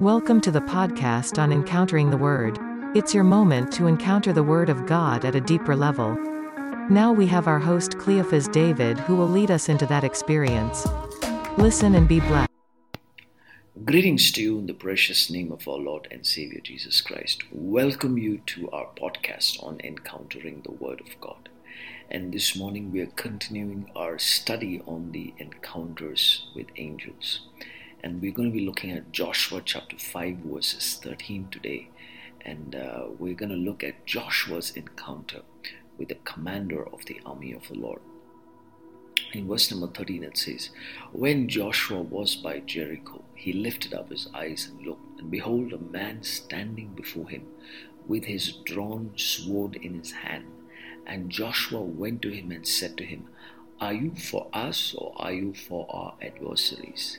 Welcome to the podcast on Encountering the Word. It's your moment to encounter the Word of God at a deeper level. Now we have our host Cleophas David who will lead us into that experience. Listen and be blessed. Greetings to you in the precious name of our Lord and Savior Jesus Christ. Welcome you to our podcast on encountering the Word of God. And this morning we are continuing our study on the encounters with angels. And we're going to be looking at Joshua chapter 5, verses 13 today. And uh, we're going to look at Joshua's encounter with the commander of the army of the Lord. In verse number 13, it says, When Joshua was by Jericho, he lifted up his eyes and looked, and behold, a man standing before him with his drawn sword in his hand. And Joshua went to him and said to him, Are you for us or are you for our adversaries?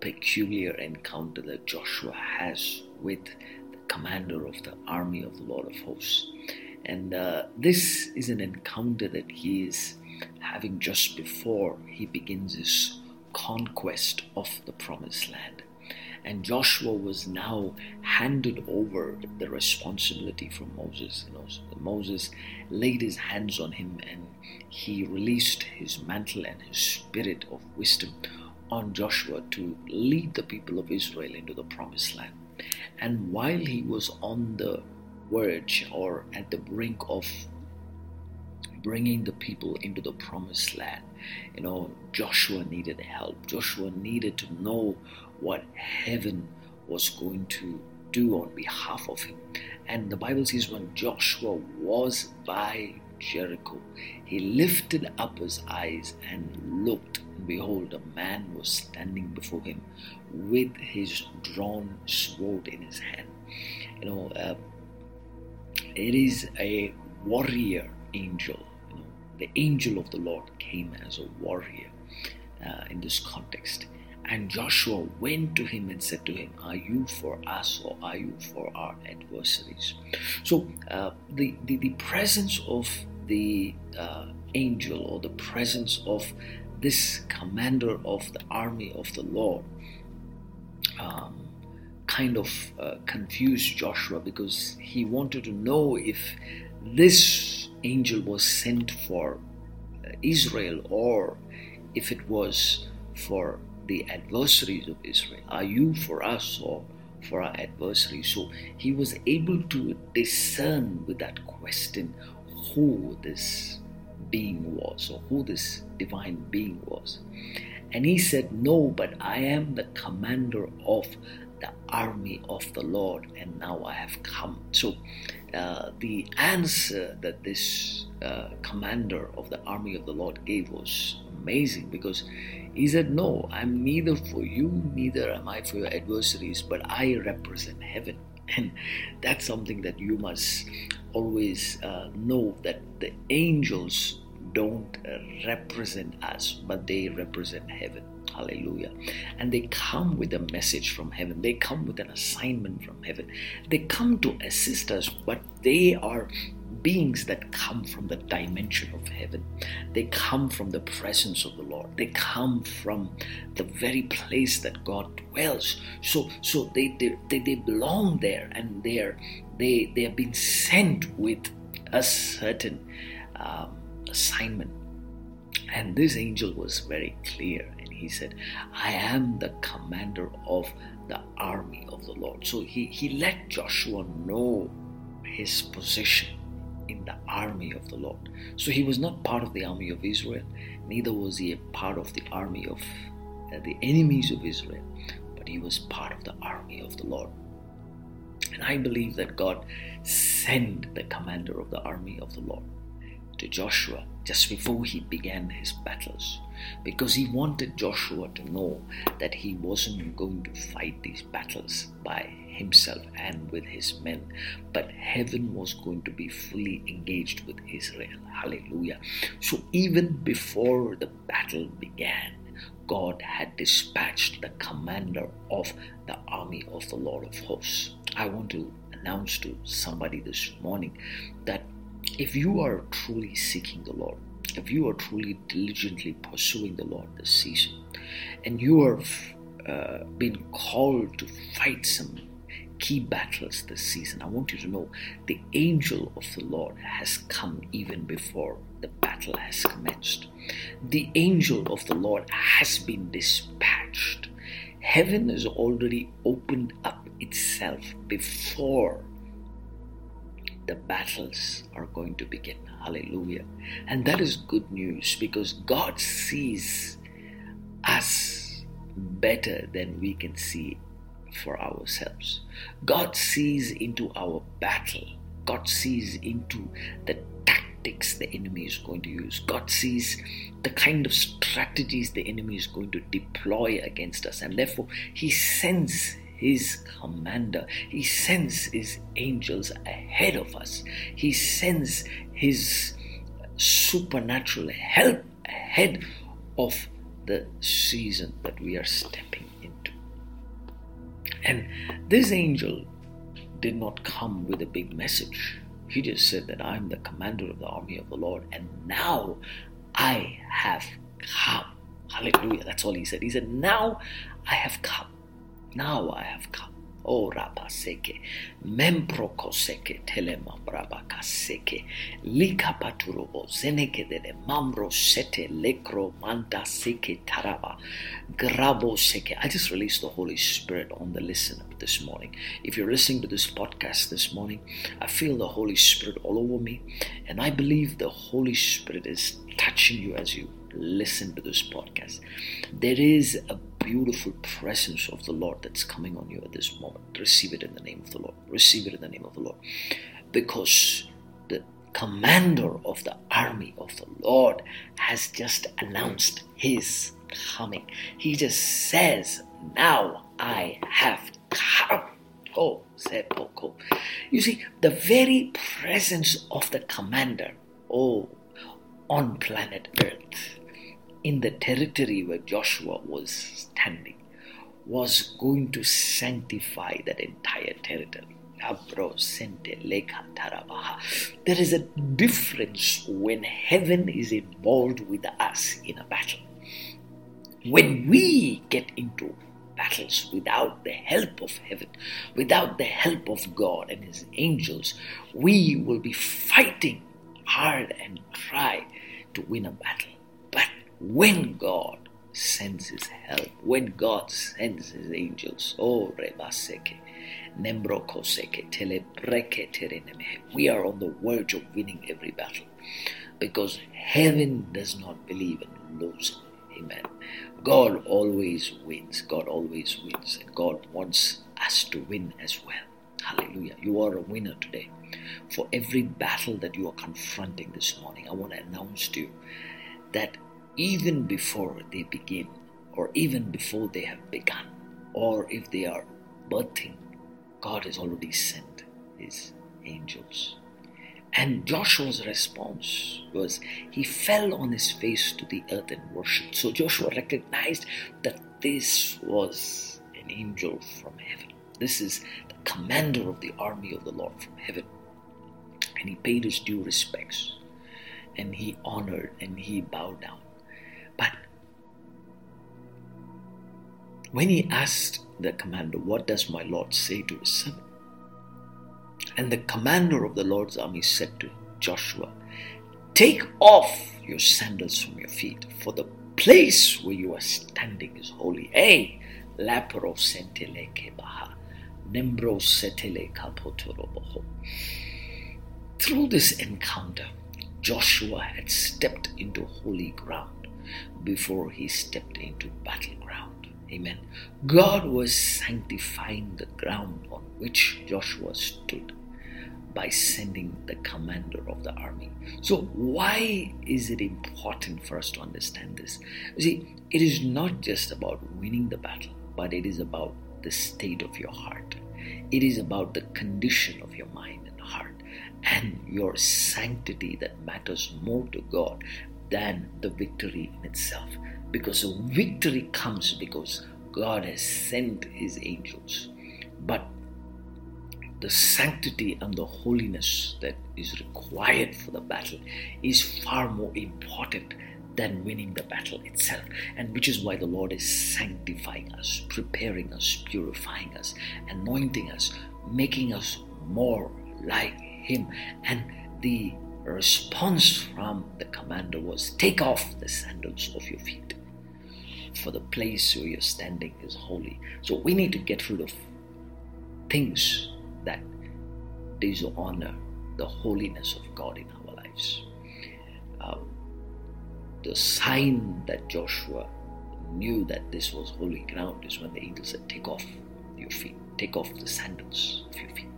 peculiar encounter that Joshua has with the commander of the army of the Lord of hosts. And uh, this is an encounter that he is having just before he begins his conquest of the promised land. And Joshua was now handed over the responsibility from Moses. You know, Moses laid his hands on him and he released his mantle and his spirit of wisdom on Joshua to lead the people of Israel into the promised land. And while he was on the verge or at the brink of bringing the people into the promised land, you know, Joshua needed help. Joshua needed to know what heaven was going to do on behalf of him. And the Bible says when Joshua was by Jericho, he lifted up his eyes and looked, and behold, a man was standing before him with his drawn sword in his hand. You know, uh, it is a warrior angel. You know, the angel of the Lord came as a warrior uh, in this context. And Joshua went to him and said to him, Are you for us or are you for our adversaries? So, uh, the, the, the, presence of the uh, angel or the presence of this commander of the army of the Lord um, kind of uh, confused Joshua because he wanted to know if this angel was sent for uh, Israel or if it was for the adversaries of Israel? Are you for us or for our adversaries? So he was able to discern with that question who this being was or who this divine being was. And he said, No, but I am the commander of the army of the Lord, and now I have come. So, uh, the answer that this uh, commander of the army of the Lord gave was amazing because he said, No, I'm neither for you, neither am I for your adversaries, but I represent heaven. And that's something that you must always uh, know that the angels don't uh, represent us, but they represent heaven. Hallelujah. And they come with a message from heaven. They come with an assignment from heaven. They come to assist us, but they are beings that come from the dimension of heaven. They come from the presence of the Lord. They come from the very place that God dwells. So, so they, they, they, belong there and they're, they, they have been sent with a certain um, assignment. And this angel was very clear and he said, I am the commander of the army of the Lord. So he, he let Joshua know his position in the army of the Lord. So he was not part of the army of Israel, neither was he a part of the army of uh, the enemies of Israel, but he was part of the army of the Lord. And I believe that God sent the commander of the army of the Lord to Joshua just before he began his battles because he wanted Joshua to know that he wasn't going to fight these battles by himself and with his men, but heaven was going to be fully engaged with Israel. Hallelujah. So even before the battle began, God had dispatched the commander of the army of the Lord of hosts. I want to announce to somebody this morning that if you are truly seeking the Lord, if you are truly diligently pursuing the Lord this season, and you are uh, being called to fight some key battles this season, I want you to know the angel of the Lord has come even before the battle has commenced. The angel of the Lord has been dispatched. Heaven has already opened up itself before the battles are going to begin. Hallelujah. And that is good news because God sees us better than we can see for ourselves. God sees into our battle. God sees into the tactics the enemy is going to use. God sees the kind of strategies the enemy is going to deploy against us. And therefore, He sends his commander. He sends his angels ahead of us. He sends his supernatural help ahead of the season that we are stepping. And this angel did not come with a big message. He just said that I'm the commander of the army of the Lord, and now I have come. Hallelujah. That's all he said. He said, Now I have come. Now I have come. O rabaseke, memprokoseke telema brabakaseke, lika paturobo, zeneke de mamro sete lekro manda seke taraba, grabo seke. I just released the Holy Spirit on the listener this morning. If you're listening to this podcast this morning, I feel the Holy Spirit all over me, and I believe the Holy Spirit is touching you as you listen to this podcast. There is a beautiful presence of the Lord that's coming on you at this moment. Receive it in the name of the Lord. Receive it in the name of the Lord. Because the commander of the army of the Lord has just announced his coming. He just says, Now I have come. Oh, said sepoko. You see, the very presence of the commander, oh, on planet Earth in the territory where Joshua was standing was going to sanctify that entire territory. There is a difference when heaven is involved with us in a battle. When we get into battles without the help of heaven, without the help of God and His angels, we will be fighting hard and try to win a battle. When God sends his help, when God sends his angels, oh Rebaseke, Nembrokoseke, Telebreke we are on the verge of winning every battle because heaven does not believe in losing. Amen. God always wins. God always wins. And God wants us to win as well. Hallelujah. You are a winner today. For every battle that you are confronting this morning, I want to announce to you that even before they begin, or even before they have begun, or if they are birthing, God has already sent his angels. And Joshua's response was he fell on his face to the earth and worshipped. So Joshua recognized that this was an angel from heaven. This is the commander of the army of the Lord from heaven. And he paid his due respects and he honored and he bowed down. But when he asked the commander, What does my Lord say to his servant? And the commander of the Lord's army said to Joshua, Take off your sandals from your feet, for the place where you are standing is holy. Hey, sentele kebaha, nembro setele kapotoroboho. Through this encounter, Joshua had stepped into holy ground before he stepped into battleground. Amen. God was sanctifying the ground on which Joshua stood by sending the commander of the army. So, why is it important for us to understand this? You see, it is not just about winning the battle, but it is about the state of your heart. It is about the condition of your mind and heart and your sanctity that matters more to God than the victory in itself. Because victory comes because God has sent his angels. But the sanctity and the holiness that is required for the battle is far more important than winning the battle itself. And which is why the Lord is sanctifying us, preparing us, purifying us, anointing us, making us more like Him. And the response from the commander was take off the sandals of your feet. For the place where you're standing is holy. So we need to get rid of things that dishonor the holiness of God in our lives. Um, the sign that Joshua knew that this was holy ground is when the angel said, Take off your feet, take off the sandals of your feet.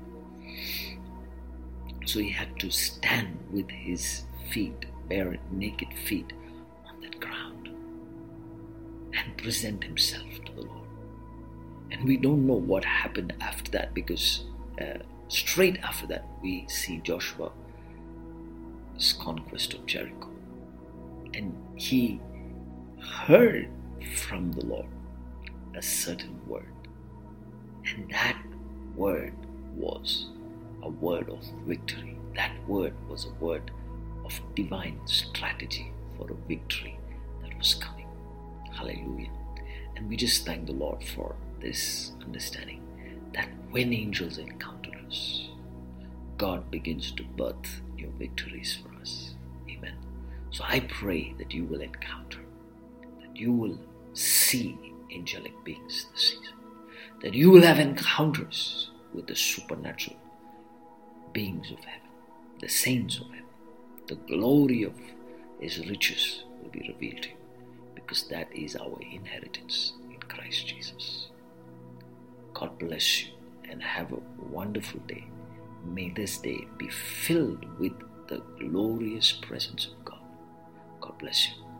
So he had to stand with his feet, bare naked feet, on that ground and present himself to the Lord. And we don't know what happened after that because uh, straight after that we see Joshua's conquest of Jericho. And he heard from the Lord a certain word. And that word was a word of victory. That word was a word of divine strategy for a victory that was coming. Hallelujah. And we just thank the Lord for this understanding that when angels encounter us, God begins to birth new victories for us. Amen. So I pray that you will encounter, that you will see angelic beings this season, that you will have encounters with the supernatural beings of heaven, the saints of heaven. The glory of his riches will be revealed to you because that is our inheritance in Christ Jesus. God bless you and have a wonderful day. May this day be filled with the glorious presence of God. God bless you.